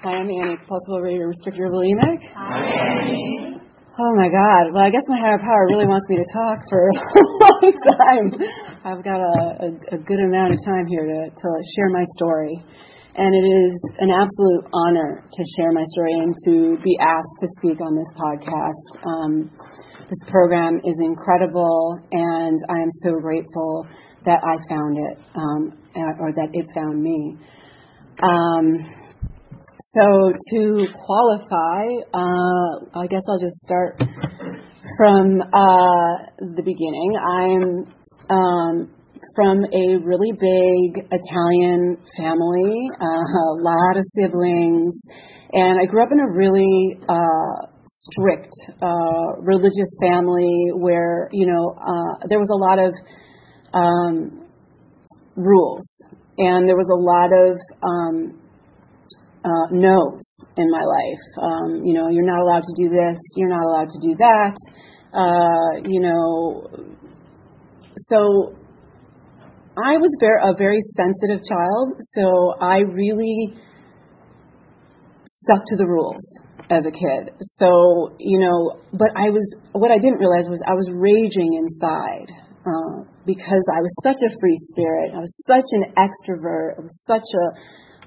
Hi, I'm Annie, compulsive eater, restricted bulimic. Hi, Annie. Oh my God. Well, I guess my higher power really wants me to talk for a long time. I've got a, a, a good amount of time here to, to share my story. And it is an absolute honor to share my story and to be asked to speak on this podcast. Um, this program is incredible, and I am so grateful that I found it, um, or that it found me. Um, so to qualify, uh, I guess I'll just start from uh, the beginning. I'm um, from a really big Italian family, uh, a lot of siblings, and I grew up in a really uh, strict uh, religious family where you know uh, there was a lot of um, rules, and there was a lot of um, uh, no's in my life. Um, you know, you're not allowed to do this, you're not allowed to do that. Uh, you know, so I was very, a very sensitive child, so I really stuck to the rules as a kid. So, you know, but I was, what I didn't realize was I was raging inside. Uh, because I was such a free spirit, I was such an extrovert, I was such a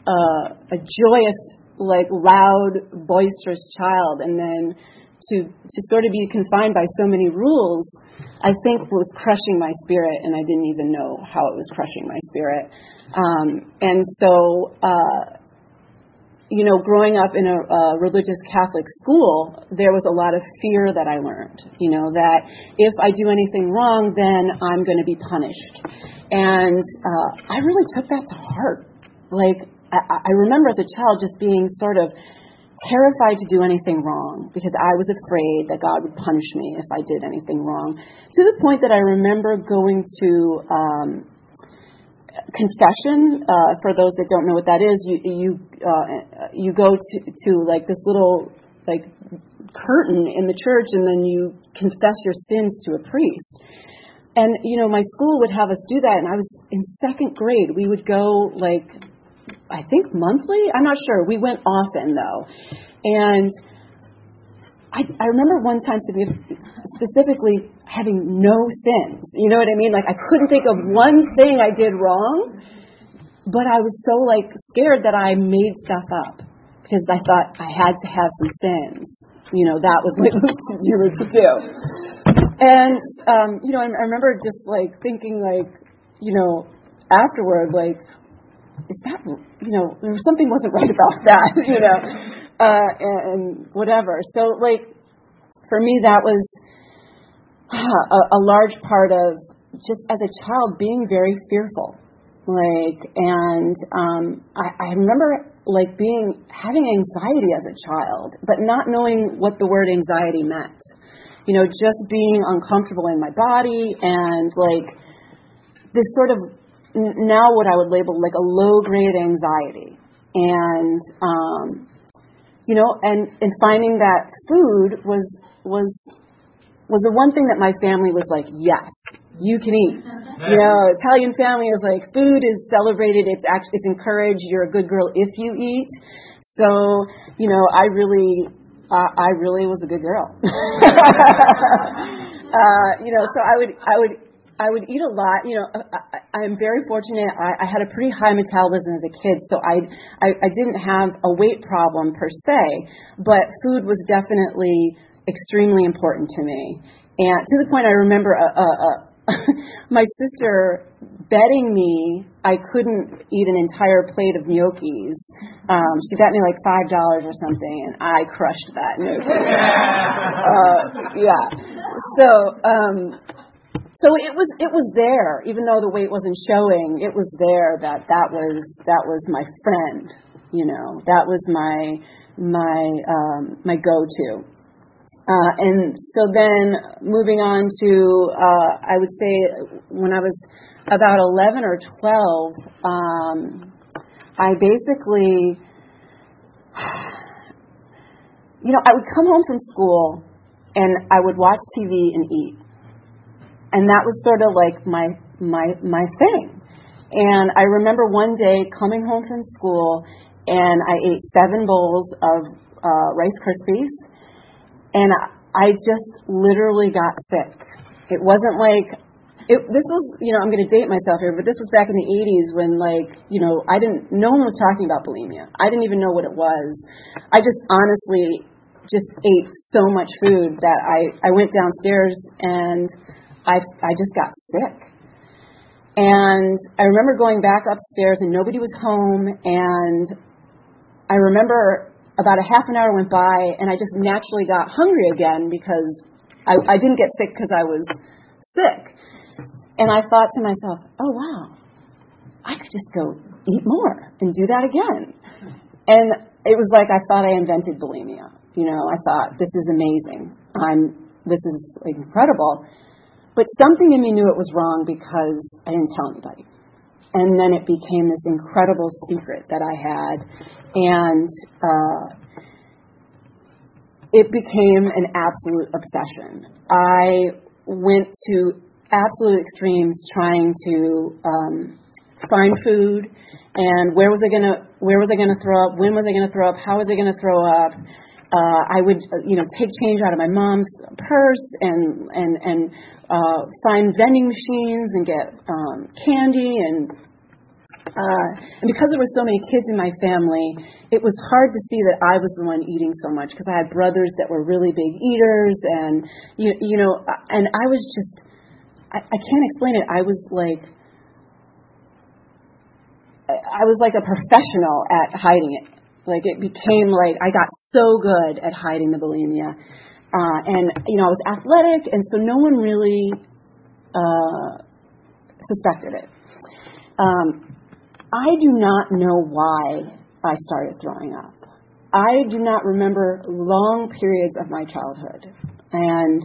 a joyous, like loud, boisterous child, and then to to sort of be confined by so many rules, I think was crushing my spirit, and I didn't even know how it was crushing my spirit. Um, and so, uh, you know, growing up in a, a religious Catholic school, there was a lot of fear that I learned. You know, that if I do anything wrong, then I'm going to be punished. And uh, I really took that to heart. Like, I, remember as a child just being sort of terrified to do anything wrong because I was afraid that God would punish me if I did anything wrong. To the point that I remember going to um, confession. Uh, for those that don't know what that is, you you uh, you go to to like this little like curtain in the church, and then you confess your sins to a priest. And you know, my school would have us do that, and I was in second grade. We would go like I think monthly. I'm not sure. We went often though, and I, I remember one time specifically having no sins. You know what I mean? Like I couldn't think of one thing I did wrong, but I was so like scared that I made stuff up because I thought I had to have some sins. You know, that was what you were to do. And um, you know, I, I remember just like thinking like, you know, afterward, like, is that you know there was something wasn't right about that you know uh and, whatever. So like for me that was a, a large part of just as a child being very fearful. Like and um i i remember like being having anxiety as a child but not knowing what the word anxiety meant. You know just being uncomfortable in my body and like this sort of now what I would label like a low grade anxiety. And, um, you know, and, and finding that food was, was, was the one thing that my family was like, yes, you can eat. You know, Italian family is like food is celebrated. It's actually it's encouraged. You're a good girl if you eat. So, you know, I really, uh, I really was a good girl. uh, you know, so I would, I would I would eat a lot. You know, I, am very fortunate. I, I had a pretty high metabolism as a kid, so I, I I didn't have a weight problem per se, but food was definitely extremely important to me. And to the point, I remember a, a, a my sister betting me I couldn't eat an entire plate of gnocchis. Um, she bet me like five dollars or something, and I crushed that gnocchi. uh, yeah. So um, so it was it was there, even though the weight wasn't showing. It was there that that was that was my friend. You know, that was my my um, my go-to. Uh, and so then moving on to, uh, I would say when I was about 11 or 12, um, I basically, you know, I would come home from school and I would watch TV and eat. And that was sort of like my, my, my thing. And I remember one day coming home from school and I ate seven bowls of uh, Rice Krispies, and I just literally got sick. It wasn't like it, this was, you know, I'm going to date myself here, but this was back in the 80s when, like, you know, I didn't, no one was talking about bulimia. I didn't even know what it was. I just honestly just ate so much food that I, I went downstairs and I, I just got sick. And I remember going back upstairs and nobody was home and I remember about a half an hour went by and I just naturally got hungry again because I, I didn't get sick because I was sick. And I thought to myself, oh wow, I could just go eat more and do that again. And it was like I thought I invented bulimia. You know, I thought this is amazing. I'm this is incredible. But something in me knew it was wrong because I didn't tell anybody and then it became this incredible secret that I had, and uh, it became an absolute obsession. I went to absolute extremes trying to um, find food and where was I gonna where was I gonna throw up? When was I gonna throw up? How was I gonna throw up? Uh, I would, you know, take change out of my mom's purse and and and uh, find vending machines and get um, candy and uh, and because there were so many kids in my family, it was hard to see that I was the one eating so much because I had brothers that were really big eaters, and you, you know, and I was just, I, I can't explain it. I was like, I was like a professional at hiding it. Like it became like I got so good at hiding the bulimia, and you know I was athletic, and so no one really uh, suspected it. Um, I do not know why I started throwing up. I do not remember long periods of my childhood. And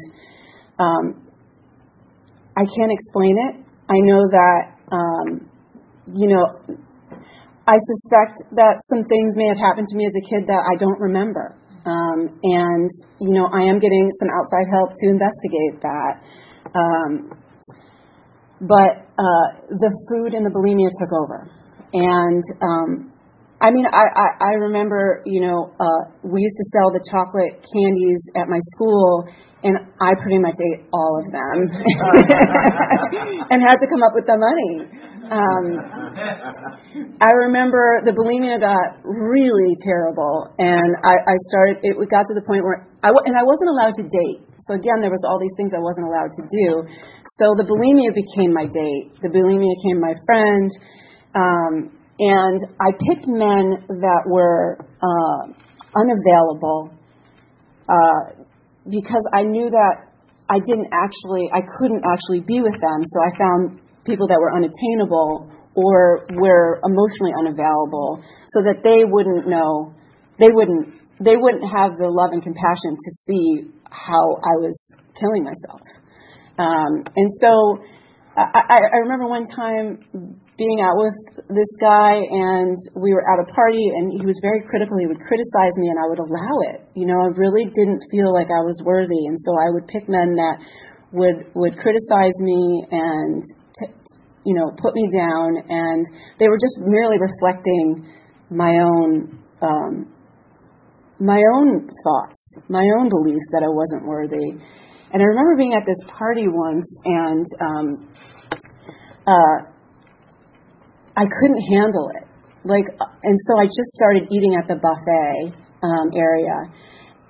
um, I can't explain it. I know that, um, you know, I suspect that some things may have happened to me as a kid that I don't remember. Um, and, you know, I am getting some outside help to investigate that. Um, but uh, the food and the bulimia took over. And um, I mean, I, I, I remember, you know, uh, we used to sell the chocolate candies at my school, and I pretty much ate all of them and had to come up with the money. Um, I remember the bulimia got really terrible, and I, I started. It got to the point where I and I wasn't allowed to date. So again, there was all these things I wasn't allowed to do. So the bulimia became my date. The bulimia became my friend. Um, and I picked men that were uh, unavailable uh, because I knew that I didn't actually, I couldn't actually be with them. So I found people that were unattainable or were emotionally unavailable so that they wouldn't know, they wouldn't, they wouldn't have the love and compassion to see how I was killing myself. Um, and so I, I remember one time being out with this guy and we were at a party and he was very critical. He would criticize me and I would allow it. You know, I really didn't feel like I was worthy. And so I would pick men that would, would criticize me and, you know, put me down. And they were just merely reflecting my own, um, my own thoughts, my own beliefs that I wasn't worthy. And I remember being at this party once, and um, uh, I couldn't handle it. Like, and so I just started eating at the buffet um, area,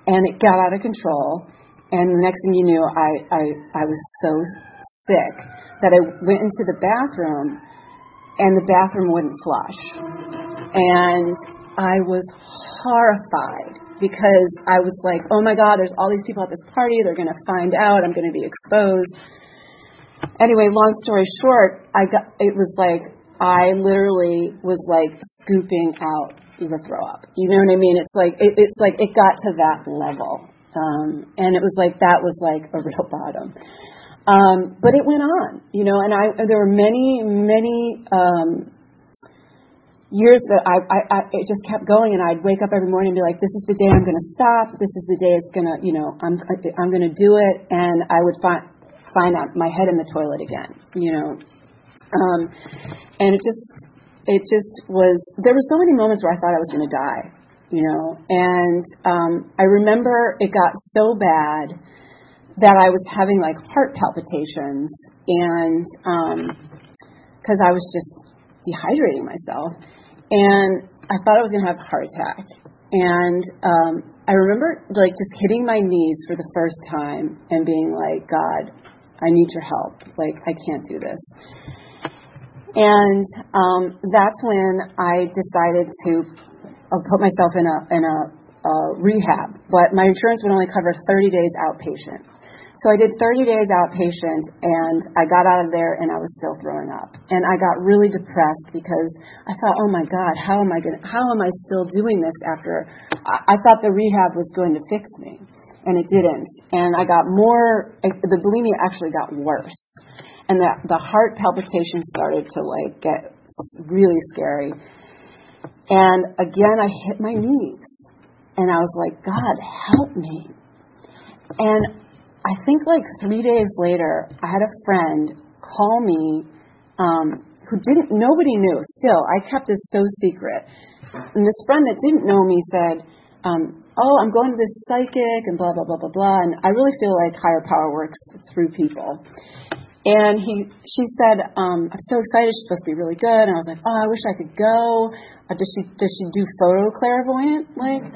and it got out of control. And the next thing you knew, I, I I was so sick that I went into the bathroom, and the bathroom wouldn't flush, and I was horrified because I was like, oh my God, there's all these people at this party. They're going to find out. I'm going to be exposed. Anyway, long story short, I got, it was like, I literally was like scooping out would throw up. You know what I mean? It's like it, it's like it got to that level, um, and it was like that was like a real bottom. Um, but it went on, you know, and I there were many many um, years that I, I, I it just kept going, and I'd wake up every morning and be like, "This is the day I'm going to stop. This is the day it's going to, you know, I'm I'm going to do it." And I would find find out my head in the toilet again, you know, um, and it just it just was. There were so many moments where I thought I was going to die, you know, and um, I remember it got so bad that I was having like heart palpitations and because um, I was just dehydrating myself and I thought I was going to have a heart attack. And um, I remember like just hitting my knees for the first time and being like, God, I need your help. Like I can't do this. And um, that's when I decided to uh, put myself in a in a uh, rehab, but my insurance would only cover 30 days outpatient. So I did 30 days outpatient and I got out of there and I was still throwing up. And I got really depressed because I thought, oh my God, how am I going how am I still doing this after I, I thought the rehab was going to fix me and it didn't. And I got more, the bulimia actually got worse. And the, the heart palpitations started to like get really scary. And again, I hit my knees and I was like, God, help me. And I think like three days later, I had a friend call me um, who didn't, nobody knew. Still, I kept this so secret. And this friend that didn't know me said, um, "Oh, I'm going to this psychic and blah blah blah blah blah." And I really feel like higher power works through people. And he, she said, um, "I'm so excited. She's supposed to be really good." And I was like, "Oh, I wish I could go. Uh, does she does she do photo clairvoyant like?"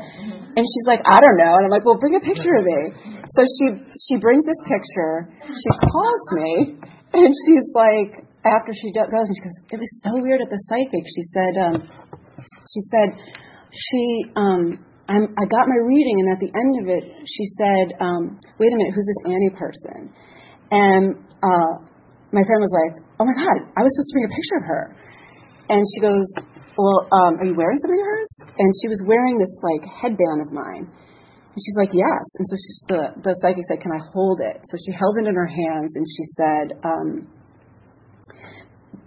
And she's like, "I don't know." And I'm like, "Well, bring a picture of me." So she she brings this picture. She calls me, and she's like, after she goes, and she goes, "It was so weird at the psychic." She said, um, she said, she um, I'm, I got my reading, and at the end of it, she said, um, "Wait a minute, who's this Annie person?" And uh, my friend was like, "Oh my God, I was supposed to bring a picture of her." And she goes, "Well, um, are you wearing something of hers?" And she was wearing this like headband of mine. And she's like, yes. And so she, the, the psychic said, can I hold it? So she held it in her hands and she said, um,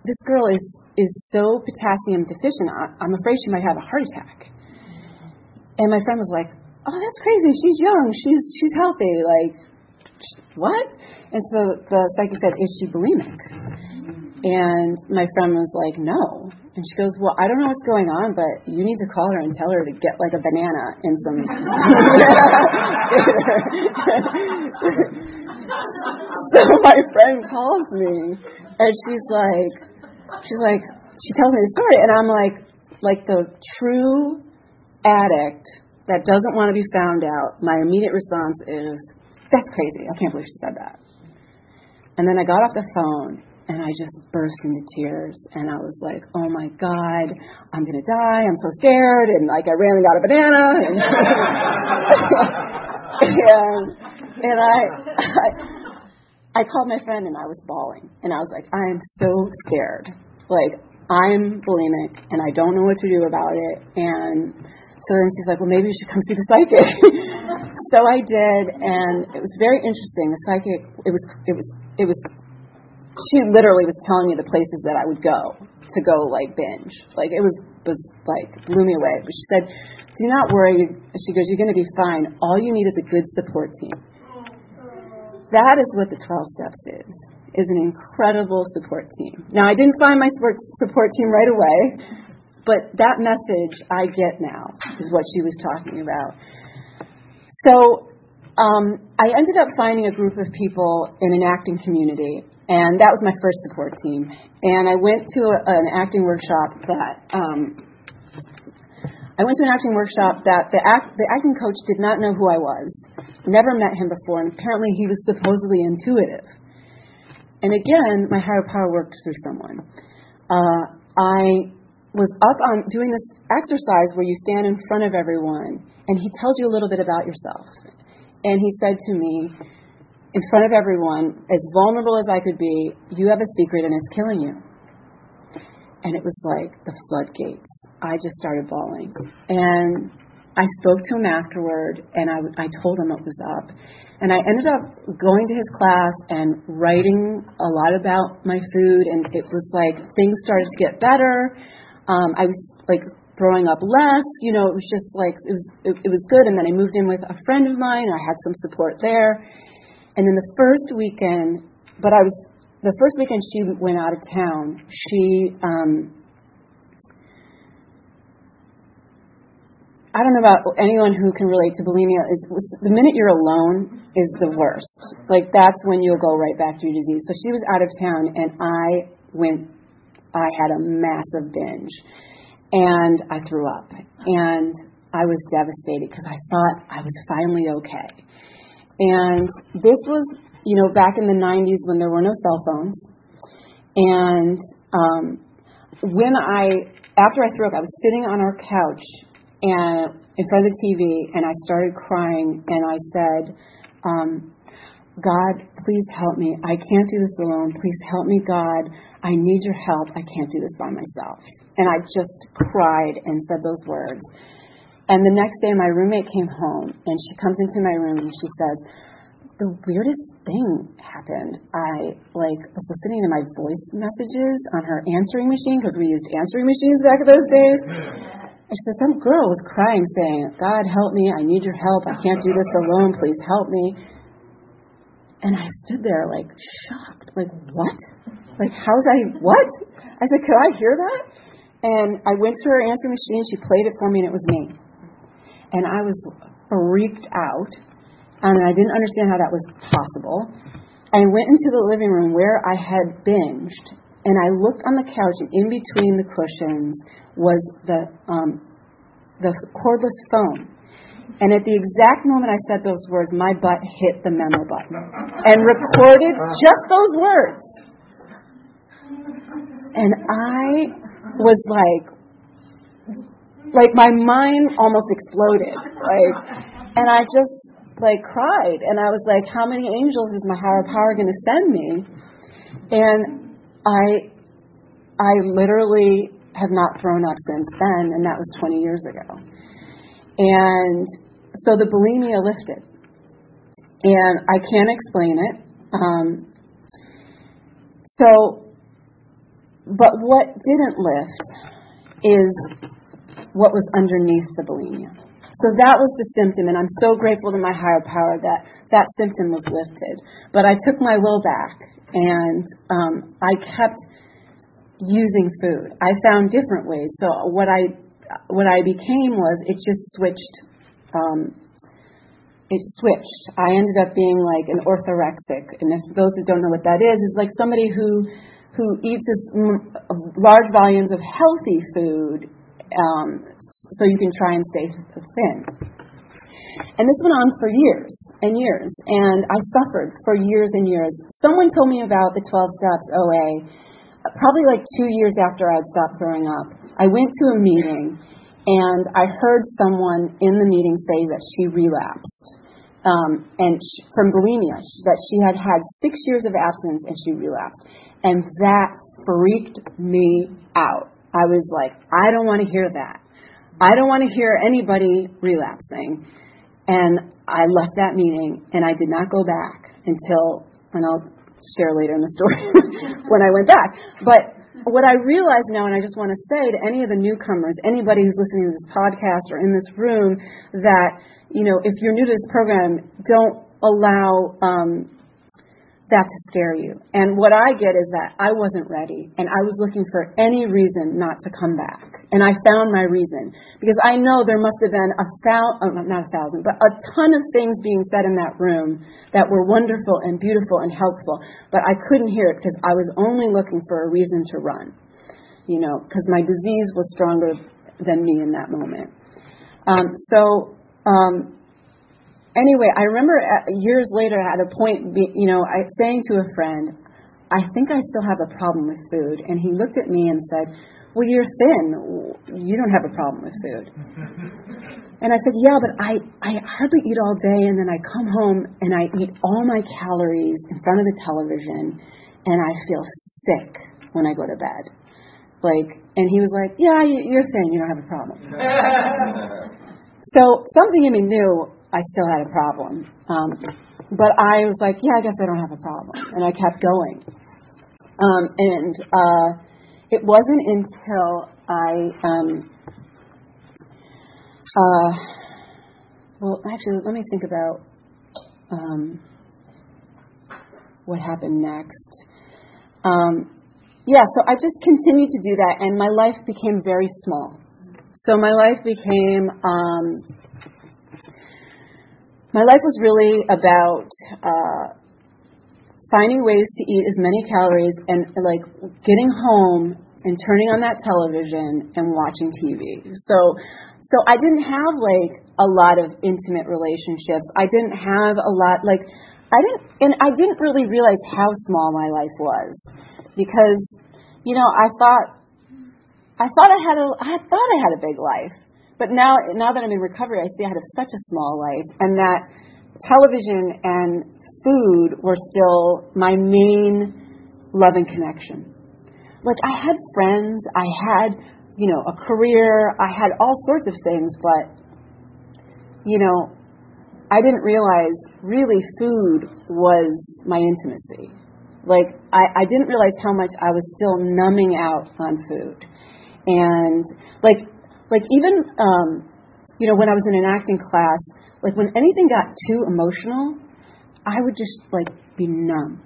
this girl is, is so potassium deficient, I, I'm afraid she might have a heart attack. And my friend was like, oh, that's crazy. She's young. She's, she's healthy. Like, what? And so the psychic said, is she bulimic? And my friend was like, no. And she goes, Well, I don't know what's going on, but you need to call her and tell her to get like a banana and some. so my friend calls me and she's like, she's like, she tells me the story, and I'm like, like the true addict that doesn't want to be found out, my immediate response is, That's crazy. I can't believe she said that. And then I got off the phone and I just burst into tears and I was like, "Oh my god, I'm going to die. I'm so scared." And like I ran and got a banana and and, and I, I I called my friend and I was bawling and I was like, "I am so scared. Like I'm bulimic and I don't know what to do about it." And so then she's like, "Well, maybe you should come see the psychic." so I did and it was very interesting. The psychic it was it was it was she literally was telling me the places that I would go to go like binge. Like it was was like blew me away. But she said, "Do not worry." She goes, "You're going to be fine. All you need is a good support team." That is what the 12 steps is. Is an incredible support team. Now I didn't find my support support team right away, but that message I get now is what she was talking about. So um, I ended up finding a group of people in an acting community and that was my first support team. And I went to a, an acting workshop that um, I went to an acting workshop that the act, the acting coach did not know who I was. Never met him before, and apparently he was supposedly intuitive. And again, my higher power worked through someone. Uh, I was up on doing this exercise where you stand in front of everyone, and he tells you a little bit about yourself. And he said to me, in front of everyone, as vulnerable as I could be, you have a secret and it's killing you. And it was like the floodgates I just started bawling. And I spoke to him afterward and I, I told him what was up. And I ended up going to his class and writing a lot about my food. And it was like things started to get better. Um, I was like throwing up less. You know, it was just like it was it, it was good. And then I moved in with a friend of mine. I had some support there. And then the first weekend, but I was the first weekend she went out of town. She um, I don't know about anyone who can relate to bulimia. Is the minute you're alone is the worst. Like that's when you'll go right back to your disease. So she was out of town, and I went. I had a massive binge, and I threw up, and I was devastated because I thought I was finally okay. And this was, you know, back in the 90s when there were no cell phones, and um, when I after I threw up, I was sitting on our couch and in front of the TV, and I started crying, and I said, um, God, please help me. I can't do this alone. Please help me, God. I need your help. I can't do this by myself. And I just cried and said those words. And the next day, my roommate came home, and she comes into my room and she says, the weirdest thing happened. I like was listening to my voice messages on her answering machine because we used answering machines back in those days. And she said, Some girl was crying, saying, God, help me. I need your help. I can't do this alone. Please help me. And I stood there, like, shocked. Like, what? Like, how was I, what? I said, Could I hear that? And I went to her answering machine. She played it for me, and it was me. And I was freaked out. And I didn't understand how that was possible. I went into the living room where I had binged, and I looked on the couch, and in between the cushions was the um, the cordless phone. And at the exact moment I said those words, my butt hit the memo button and recorded just those words. And I was like, like my mind almost exploded. Like, and I just like cried. And I was like, how many angels is my higher power going to send me? And I, I literally have not thrown up since then, and that was 20 years ago. And so the bulimia lifted. And I can't explain it. Um, so, but what didn't lift is what was underneath the bulimia. So that was the symptom, and I'm so grateful to my higher power that that symptom was lifted. But I took my will back, and um, I kept using food. I found different ways. So what I what I became was it just switched. Um, it switched. I ended up being like an orthorexic, and if those who don't know what that is, is like somebody who who eats this large volumes of healthy food, um, so you can try and stay thin. And this went on for years and years, and I suffered for years and years. Someone told me about the 12 steps OA, probably like two years after I had stopped throwing up, I went to a meeting and I heard someone in the meeting say that she relapsed. Um, and she, from bulimia, that she had had six years of abstinence and she relapsed. And that freaked me out. I was like, I don't want to hear that. I don't want to hear anybody relapsing. And I left that meeting and I did not go back until, and I'll share later in the story when I went back. But what I realize now, and I just want to say to any of the newcomers, anybody who's listening to this podcast or in this room, that you know, if you're new to this program, don't allow um, that to scare you. And what I get is that I wasn't ready and I was looking for any reason not to come back. And I found my reason because I know there must have been a thousand, oh, not a thousand, but a ton of things being said in that room that were wonderful and beautiful and helpful, but I couldn't hear it because I was only looking for a reason to run, you know, because my disease was stronger than me in that moment. Um, so, um, anyway, I remember uh, years later at a point, you know, I saying to a friend, I think I still have a problem with food. And he looked at me and said, Well, you're thin. You don't have a problem with food. And I said, Yeah, but I, I hardly eat all day. And then I come home and I eat all my calories in front of the television. And I feel sick when I go to bed. Like, and he was like, yeah, you're saying you don't have a problem. so something in me knew I still had a problem. Um, but I was like, yeah, I guess I don't have a problem. And I kept going. Um, and uh, it wasn't until I, um, uh, well, actually, let me think about um, what happened next. Um, yeah, so I just continued to do that, and my life became very small. So my life became, um, my life was really about uh, finding ways to eat as many calories and like getting home and turning on that television and watching TV. So, so I didn't have like a lot of intimate relationships. I didn't have a lot like I didn't, and I didn't really realize how small my life was because, you know, I thought, I thought I had a, I thought I had a big life, but now, now that I'm in recovery, I see I had a, such a small life, and that television and food were still my main love and connection. Like I had friends, I had, you know, a career, I had all sorts of things, but, you know, I didn't realize really food was my intimacy. Like I, I didn't realize how much I was still numbing out on food, and like like even um, you know when I was in an acting class, like when anything got too emotional, I would just like be numb,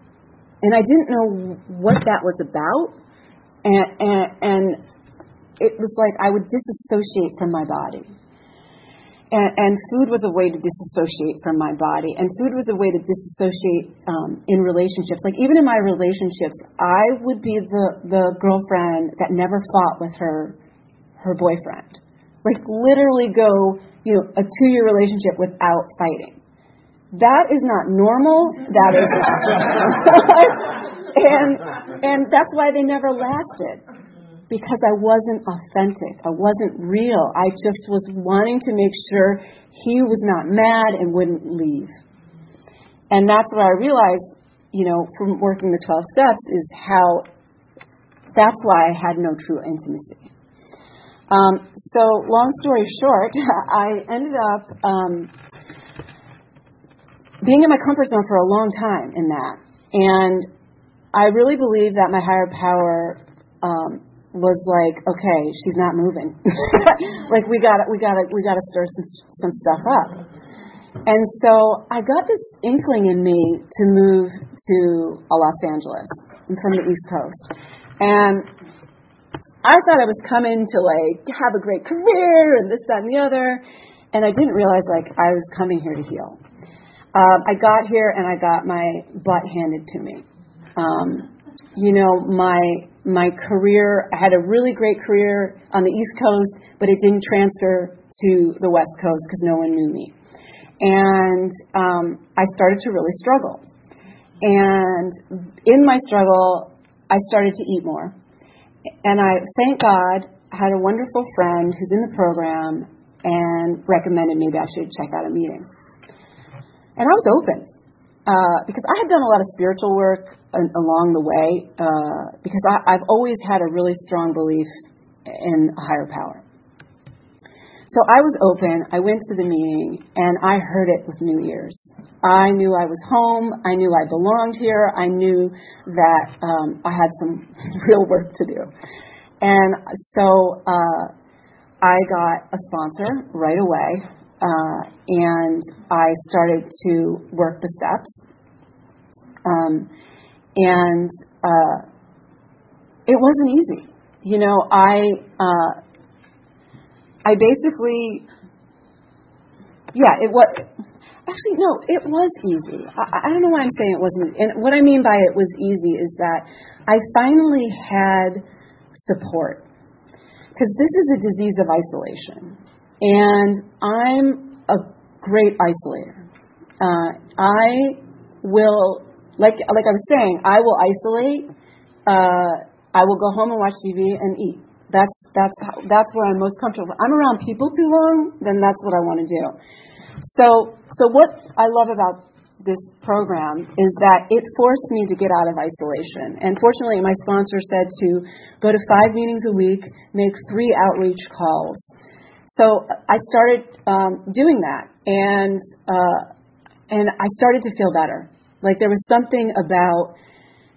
and I didn't know what that was about, and and, and it was like I would disassociate from my body. And, and food was a way to disassociate from my body, and food was a way to disassociate um, in relationships. Like even in my relationships, I would be the the girlfriend that never fought with her her boyfriend. Like literally go, you know, a two year relationship without fighting. That is not normal. That is, and and that's why they never lasted because I wasn't authentic. I wasn't real. I just was wanting to make sure he was not mad and wouldn't leave. And that's what I realized, you know, from working the 12 steps is how that's why I had no true intimacy. Um, so, long story short, I ended up um, being in my comfort zone for a long time in that. And I really believe that my higher power um, was like, okay, she's not moving. like we got we got to we got to stir some, some stuff up. And so I got this inkling in me to move to Los Angeles. I'm from the East Coast, and I thought I was coming to like have a great career and this, that, and the other, and I didn't realize like I was coming here to heal. Um, I got here and I got my butt handed to me. Um, you know, my my career, I had a really great career on the East Coast, but it didn't transfer to the West Coast because no one knew me. And um, I started to really struggle. And in my struggle, I started to eat more. And I, thank God, I had a wonderful friend who's in the program and recommended maybe I should check out a meeting. And I was open uh, because I had done a lot of spiritual work along the way uh, because I, I've always had a really strong belief in a higher power. So I was open. I went to the meeting and I heard it with new ears. I knew I was home. I knew I belonged here. I knew that um, I had some real work to do. And so uh, I got a sponsor right away. Uh, and I started to work the steps. Um, and uh, it wasn't easy. You know, I uh, I basically, yeah, it was. Actually, no, it was easy. I, I don't know why I'm saying it wasn't. Easy and what I mean by it was easy is that I finally had support because this is a disease of isolation, and I'm a great isolator. Uh, I will like like I was saying, I will isolate. Uh, I will go home and watch TV and eat. That's how, that's where I'm most comfortable. I'm around people too long, then that's what I want to do. So so what I love about this program is that it forced me to get out of isolation. And fortunately, my sponsor said to go to five meetings a week, make three outreach calls. So I started um, doing that, and uh, and I started to feel better. Like there was something about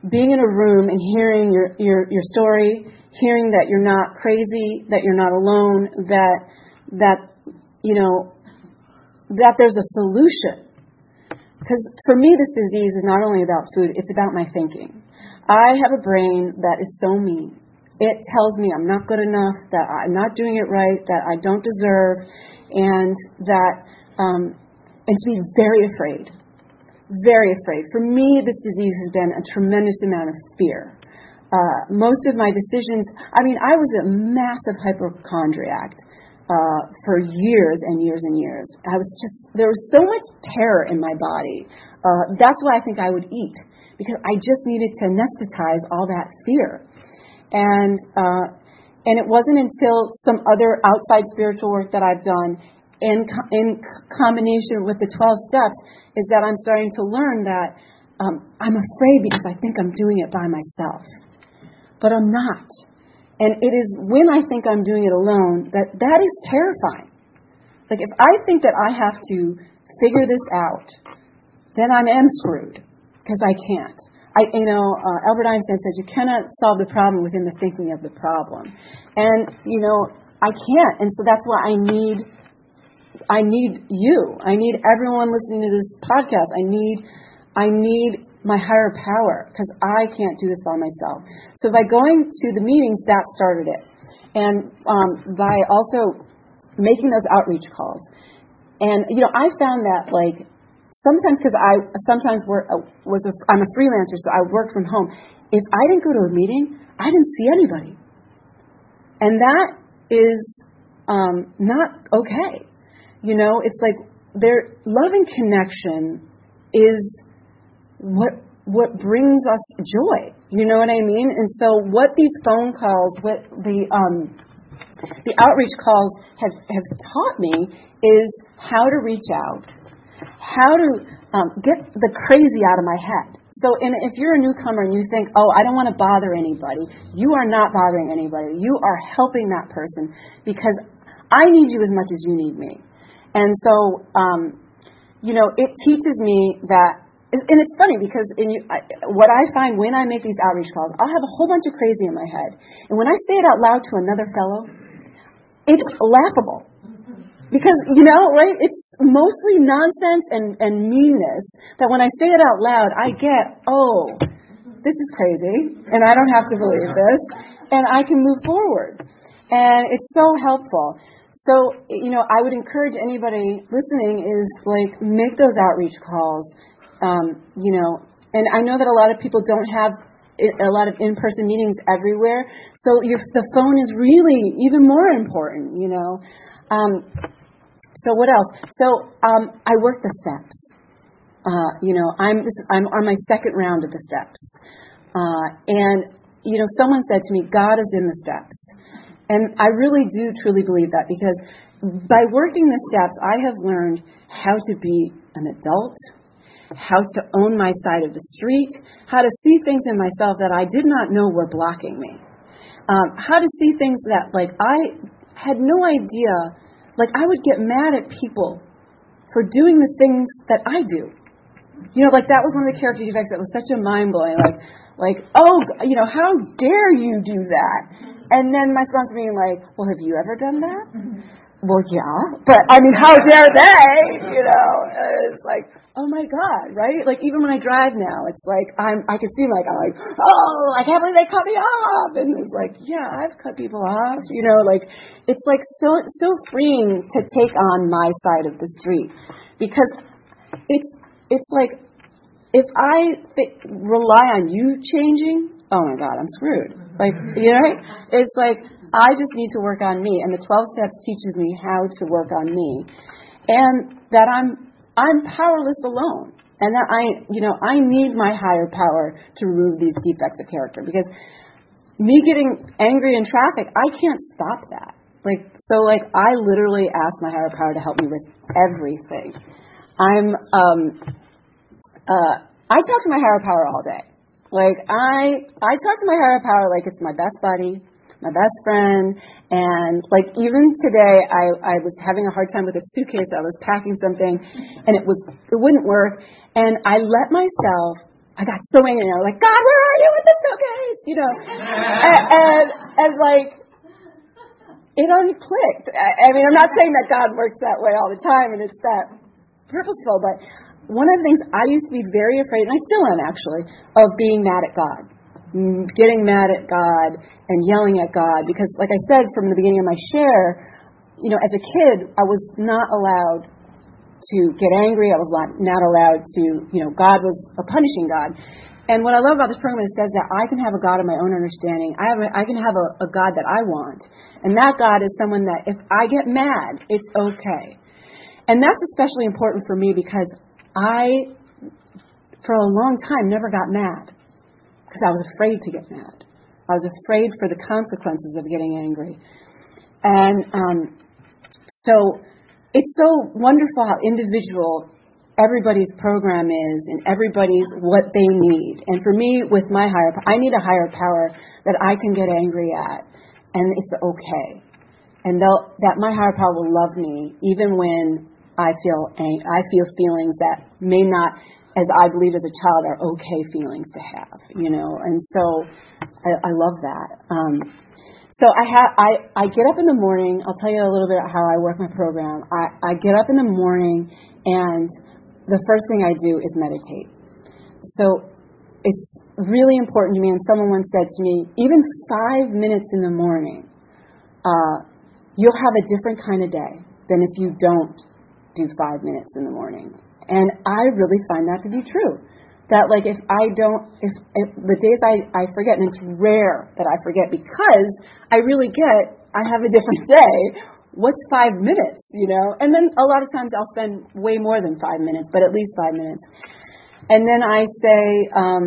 being in a room and hearing your your your story, hearing that you're not crazy, that you're not alone, that that you know that there's a solution because for me, this disease is not only about food, it's about my thinking. I have a brain that is so mean. It tells me I'm not good enough, that I'm not doing it right, that I don't deserve, and that, um, and to be very afraid. Very afraid. For me, this disease has been a tremendous amount of fear. Uh, most of my decisions, I mean, I was a massive hypochondriac uh, for years and years and years. I was just there was so much terror in my body. Uh, that's why I think I would eat because I just needed to anesthetize all that fear. And uh, and it wasn't until some other outside spiritual work that I've done in in combination with the 12 steps is that I'm starting to learn that um, I'm afraid because I think I'm doing it by myself, but I'm not. And it is when I think I'm doing it alone that that is terrifying. Like if I think that I have to figure this out, then I am screwed because I can't. I, you know, uh, Albert Einstein says you cannot solve the problem within the thinking of the problem, and you know I can't, and so that's why I need, I need you. I need everyone listening to this podcast. I need, I need my higher power because I can't do this by myself. So by going to the meetings, that started it. And um, by also making those outreach calls. And, you know, I found that like sometimes because I sometimes work, uh, was a, I'm a freelancer, so I work from home. If I didn't go to a meeting, I didn't see anybody. And that is um, not okay. You know, it's like their love and connection is what what brings us joy. You know what I mean? And so what these phone calls, what the um, the outreach calls have have taught me is how to reach out, how to um, get the crazy out of my head. So, in, if you're a newcomer and you think, "Oh, I don't want to bother anybody," you are not bothering anybody. You are helping that person because I need you as much as you need me. And so, um, you know, it teaches me that and it's funny because in I, what I find when I make these outreach calls, I'll have a whole bunch of crazy in my head, and when I say it out loud to another fellow, it's laughable because you know, right? It's mostly nonsense and and meanness that when I say it out loud, I get, oh, this is crazy, and I don't have to believe this, and I can move forward, and it's so helpful. So, you know, I would encourage anybody listening is like make those outreach calls um, you know, and I know that a lot of people don't have a lot of in-person meetings everywhere, so your, the phone is really even more important, you know. Um, so what else? So um, I work the steps. Uh, you know, I'm I'm on my second round of the steps, uh, and you know, someone said to me, "God is in the steps," and I really do truly believe that because by working the steps, I have learned how to be an adult, how to own my side of the street, how to see things in myself that I did not know were blocking me, um, how to see things that, like, I had no idea. Like, I would get mad at people for doing the things that I do. You know, like, that was one of the character defects that was such a mind blowing. Like, like, oh, you know, how dare you do that? And then my sponsor being like, well, have you ever done that? Well, yeah, but I mean, how dare they? You know, it's like, oh my god, right? Like even when I drive now, it's like I'm, I can see like I'm like, oh, I can't believe they cut me off, and it's like, yeah, I've cut people off. You know, like it's like so so freeing to take on my side of the street because it's it's like if I th- rely on you changing, oh my god, I'm screwed. Like you know, it's like I just need to work on me. And the 12 steps teaches me how to work on me. And that I'm, I'm powerless alone. And that I, you know, I need my higher power to remove these defects of character because me getting angry in traffic, I can't stop that. Like, so like, I literally ask my higher power to help me with everything. I'm, um, uh, I talk to my higher power all day. Like I, I talk to my higher power like it's my best buddy, my best friend, and like even today, I, I was having a hard time with a suitcase. I was packing something, and it was it wouldn't work, and I let myself. I got so angry. I was like, God, where are you with the suitcase? You know, and, and and like it unclicked. I, I mean, I'm not saying that God works that way all the time, and it's that purposeful, but one of the things I used to be very afraid, and I still am actually, of being mad at God, getting mad at God and yelling at God, because like I said from the beginning of my share, you know, as a kid, I was not allowed to get angry. I was not allowed to, you know, God was a punishing God. And what I love about this program is it says that I can have a God of my own understanding. I have a, I can have a, a God that I want, and that God is someone that if I get mad, it's okay. And that's especially important for me because I, for a long time, never got mad because I was afraid to get mad. I was afraid for the consequences of getting angry. And um, so it's so wonderful how individual everybody's program is and everybody's what they need. And for me, with my higher, power, I need a higher power that I can get angry at, and it's okay. And that my higher power will love me even when I feel ang- I feel feelings that may not, as I believe as a child, are okay feelings to have, you know. And so I, I love that. Um, so I have I I get up in the morning. I'll tell you a little bit how I work my program. I I get up in the morning and the first thing I do is meditate. So it's really important to me. And someone once said to me, even five minutes in the morning, uh, you'll have a different kind of day than if you don't do five minutes in the morning. And I really find that to be true. That like if I don't, if, if the days I, I forget, and it's rare that I forget because I really get, I have a different day. What's five minutes, you know? And then a lot of times I'll spend way more than five minutes, but at least five minutes. And then I say, um,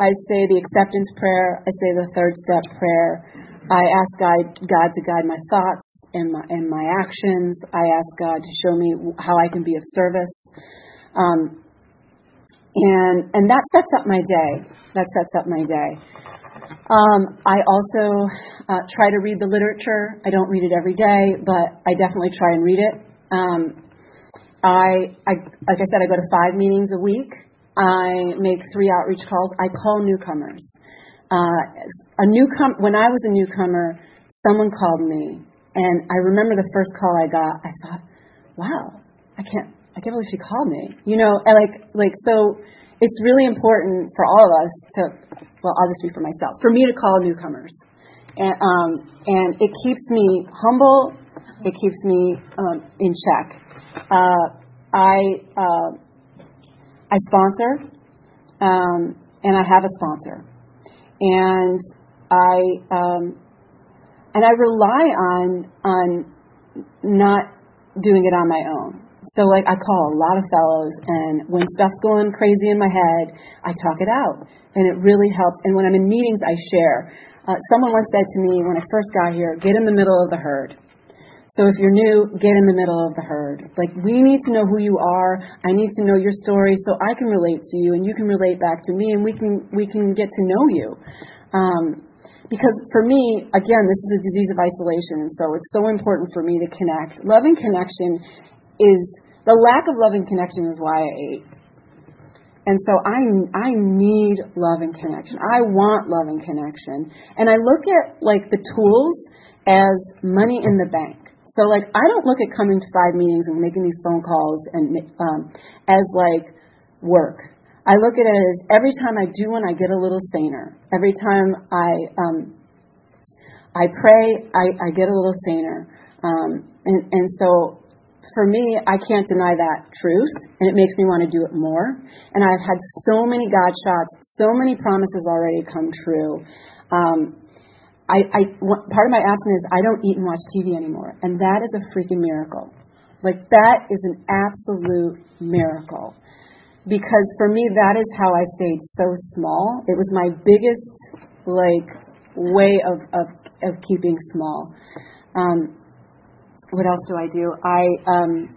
I say the acceptance prayer. I say the third step prayer. I ask God, God to guide my thoughts in my, in my actions. I ask God to show me how I can be of service. Um, and and that sets up my day. That sets up my day. Um, I also uh, try to read the literature. I don't read it every day, but I definitely try and read it. Um, I, I like I said, I go to five meetings a week. I make three outreach calls. I call newcomers. Uh, a newcomer when I was a newcomer, someone called me and I remember the first call I got, I thought, wow, I can't, I can't believe she called me. You know, and like, like, so it's really important for all of us to, well, I'll just speak for myself, for me to call newcomers. And, um, and it keeps me humble. It keeps me um, in check. Uh, I, uh, I sponsor, um, and I have a sponsor. And I, um, and I rely on on not doing it on my own. So like I call a lot of fellows, and when stuff's going crazy in my head, I talk it out, and it really helps. And when I'm in meetings, I share. Uh, someone once said to me when I first got here, "Get in the middle of the herd." So if you're new, get in the middle of the herd. Like we need to know who you are. I need to know your story so I can relate to you, and you can relate back to me, and we can we can get to know you. Um, because for me, again, this is a disease of isolation, and so it's so important for me to connect. Love and connection is the lack of love and connection is why I ate. And so I I need love and connection. I want love and connection. And I look at like the tools as money in the bank. So like I don't look at coming to five meetings and making these phone calls and um, as like work. I look at it as every time I do one, I get a little saner. Every time I um, I pray, I, I get a little saner. Um, and, and so for me, I can't deny that truth, and it makes me want to do it more. And I've had so many God shots, so many promises already come true. Um, I, I, part of my abstinence is I don't eat and watch TV anymore, and that is a freaking miracle. Like that is an absolute miracle because for me that is how I stayed so small. It was my biggest like way of of, of keeping small. Um, what else do I do? I um,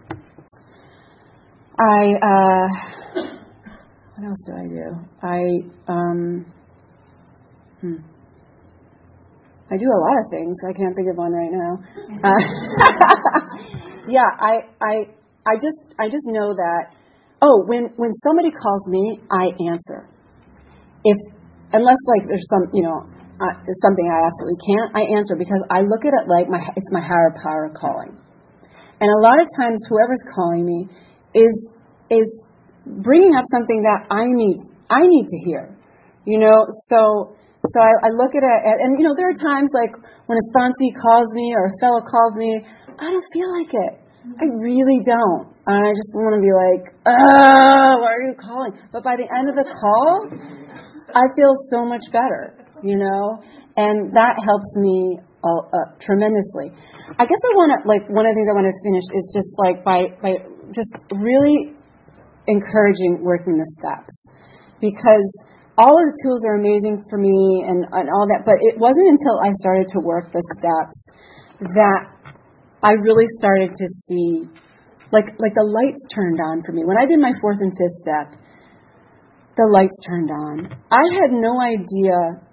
I uh, what else do I do? I um, hmm. I do a lot of things. I can't think of one right now. Uh, yeah, I I I just I just know that. Oh, when when somebody calls me, I answer. If unless like there's some you know uh, something I absolutely can't, I answer because I look at it like my it's my higher power calling. And a lot of times, whoever's calling me is is bringing up something that I need I need to hear. You know, so so I, I look at it, and you know, there are times like when a sponsee calls me or a fellow calls me, I don't feel like it. I really don't. And I just want to be like, oh, why are you calling? But by the end of the call, I feel so much better, you know, and that helps me uh, tremendously. I guess I want to like one of the things I want to finish is just like by by just really encouraging working the steps because all of the tools are amazing for me and, and all that, but it wasn't until I started to work the steps that I really started to see like like the lights turned on for me. When I did my fourth and fifth step, the lights turned on. I had no idea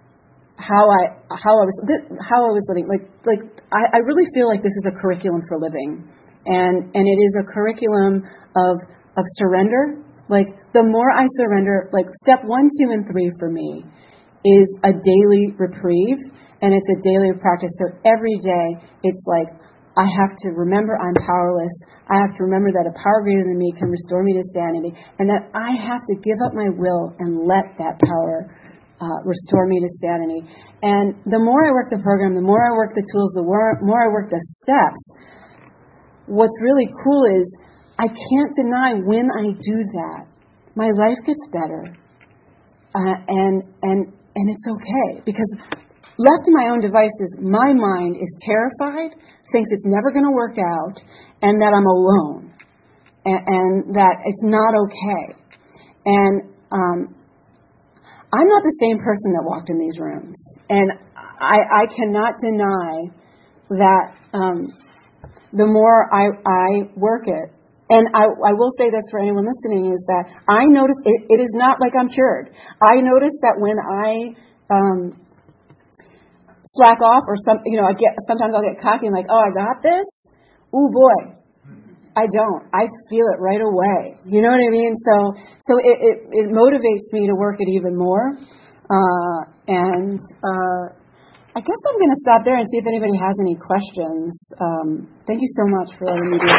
how I how I was how I was living. Like like I, I really feel like this is a curriculum for living, and and it is a curriculum of of surrender. Like the more I surrender, like step one, two, and three for me is a daily reprieve, and it's a daily practice. So every day, it's like I have to remember I'm powerless. I have to remember that a power greater than me can restore me to sanity, and that I have to give up my will and let that power restore me to sanity. And the more I work the program, the more I work the tools, the more, more I work the steps. What's really cool is I can't deny when I do that, my life gets better, uh, and and and it's okay because left to my own devices, my mind is terrified, thinks it's never going to work out, and that I'm alone, and, and that it's not okay. And um, I'm not the same person that walked in these rooms, and I, I cannot deny that um, the more I, I work it, and I, I will say this for anyone listening is that I notice it, it is not like I'm cured. I notice that when I um, slack off or some, you know, I get sometimes I'll get cocky and like, oh, I got this. Ooh boy, I don't. I feel it right away. You know what I mean? So so it it, it motivates me to work it even more. Uh, and uh, I guess I'm going to stop there and see if anybody has any questions. Um, thank you so much for letting me do this.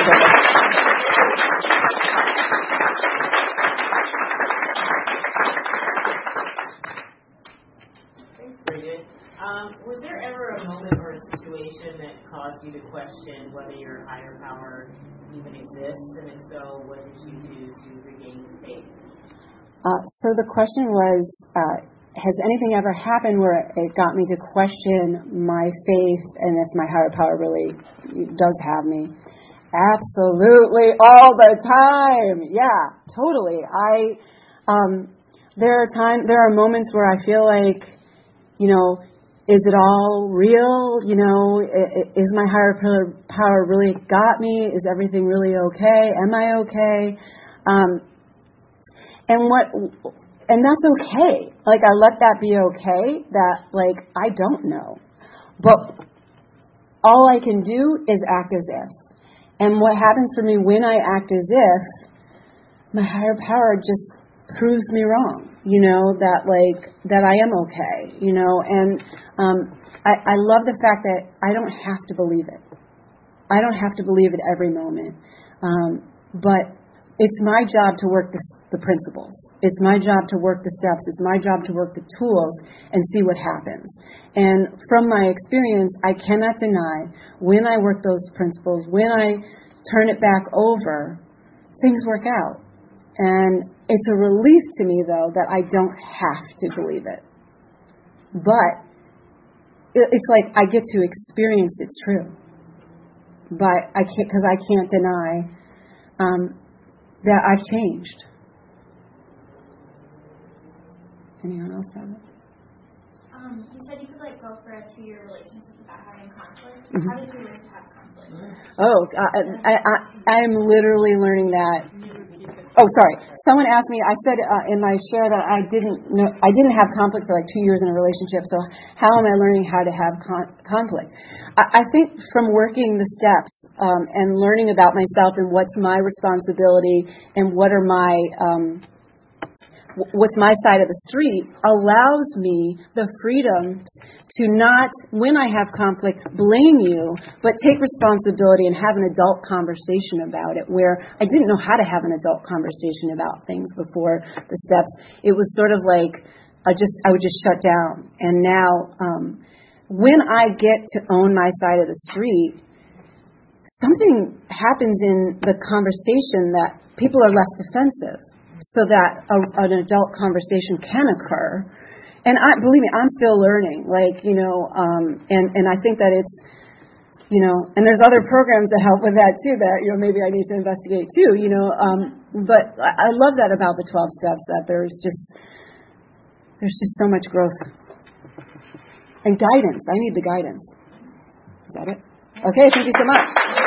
Thanks, Bridget. Um, was there ever a moment or a situation that caused you to question whether your higher power even exists? And if so, what did you do to regain faith? Uh, so the question was, uh, has anything ever happened where it got me to question my faith and if my higher power really does have me? Absolutely, all the time. Yeah, totally. I um, there are times, there are moments where I feel like, you know, is it all real? You know, is my higher power really got me? Is everything really okay? Am I okay? Um, and what, and that's okay. Like I let that be okay. That like I don't know, but all I can do is act as if. And what happens for me when I act as if, my higher power just proves me wrong you know that like that I am okay you know? And um I, I love the fact that I don't have to believe it. I don't have to believe it every moment. Um but it's my job to work the, the principles. It's my job to work the steps. It's my job to work the tools and see what happens. And from my experience I cannot deny when I work those principles when I turn it back over things work out. And it's a relief to me, though, that I don't have to believe it. But it's like I get to experience it's true. But I can't, because I can't deny um, that I've changed. Anyone else have it? Um, you said you could like go for a two-year relationship without having conflict. Mm-hmm. How did you learn to have conflict? Oh, I, I, I, I'm literally learning that Oh, sorry. Someone asked me. I said uh, in my share that I didn't know. I didn't have conflict for like two years in a relationship. So how am I learning how to have con- conflict? I, I think from working the steps um, and learning about myself and what's my responsibility and what are my um, what's my side of the street allows me the freedom to not, when I have conflict, blame you, but take responsibility and have an adult conversation about it. Where I didn't know how to have an adult conversation about things before the steps. It was sort of like I just I would just shut down. And now, um, when I get to own my side of the street, something happens in the conversation that people are less defensive so that a, an adult conversation can occur. And I believe me, I'm still learning. Like you know, um, and and I think that it's you know, and there's other programs that help with that too. That you know, maybe I need to investigate too. You know, um, but I, love that about the 12 steps. That there's just there's just so much growth and guidance. I need the guidance. Is that it? Okay. Thank you so much.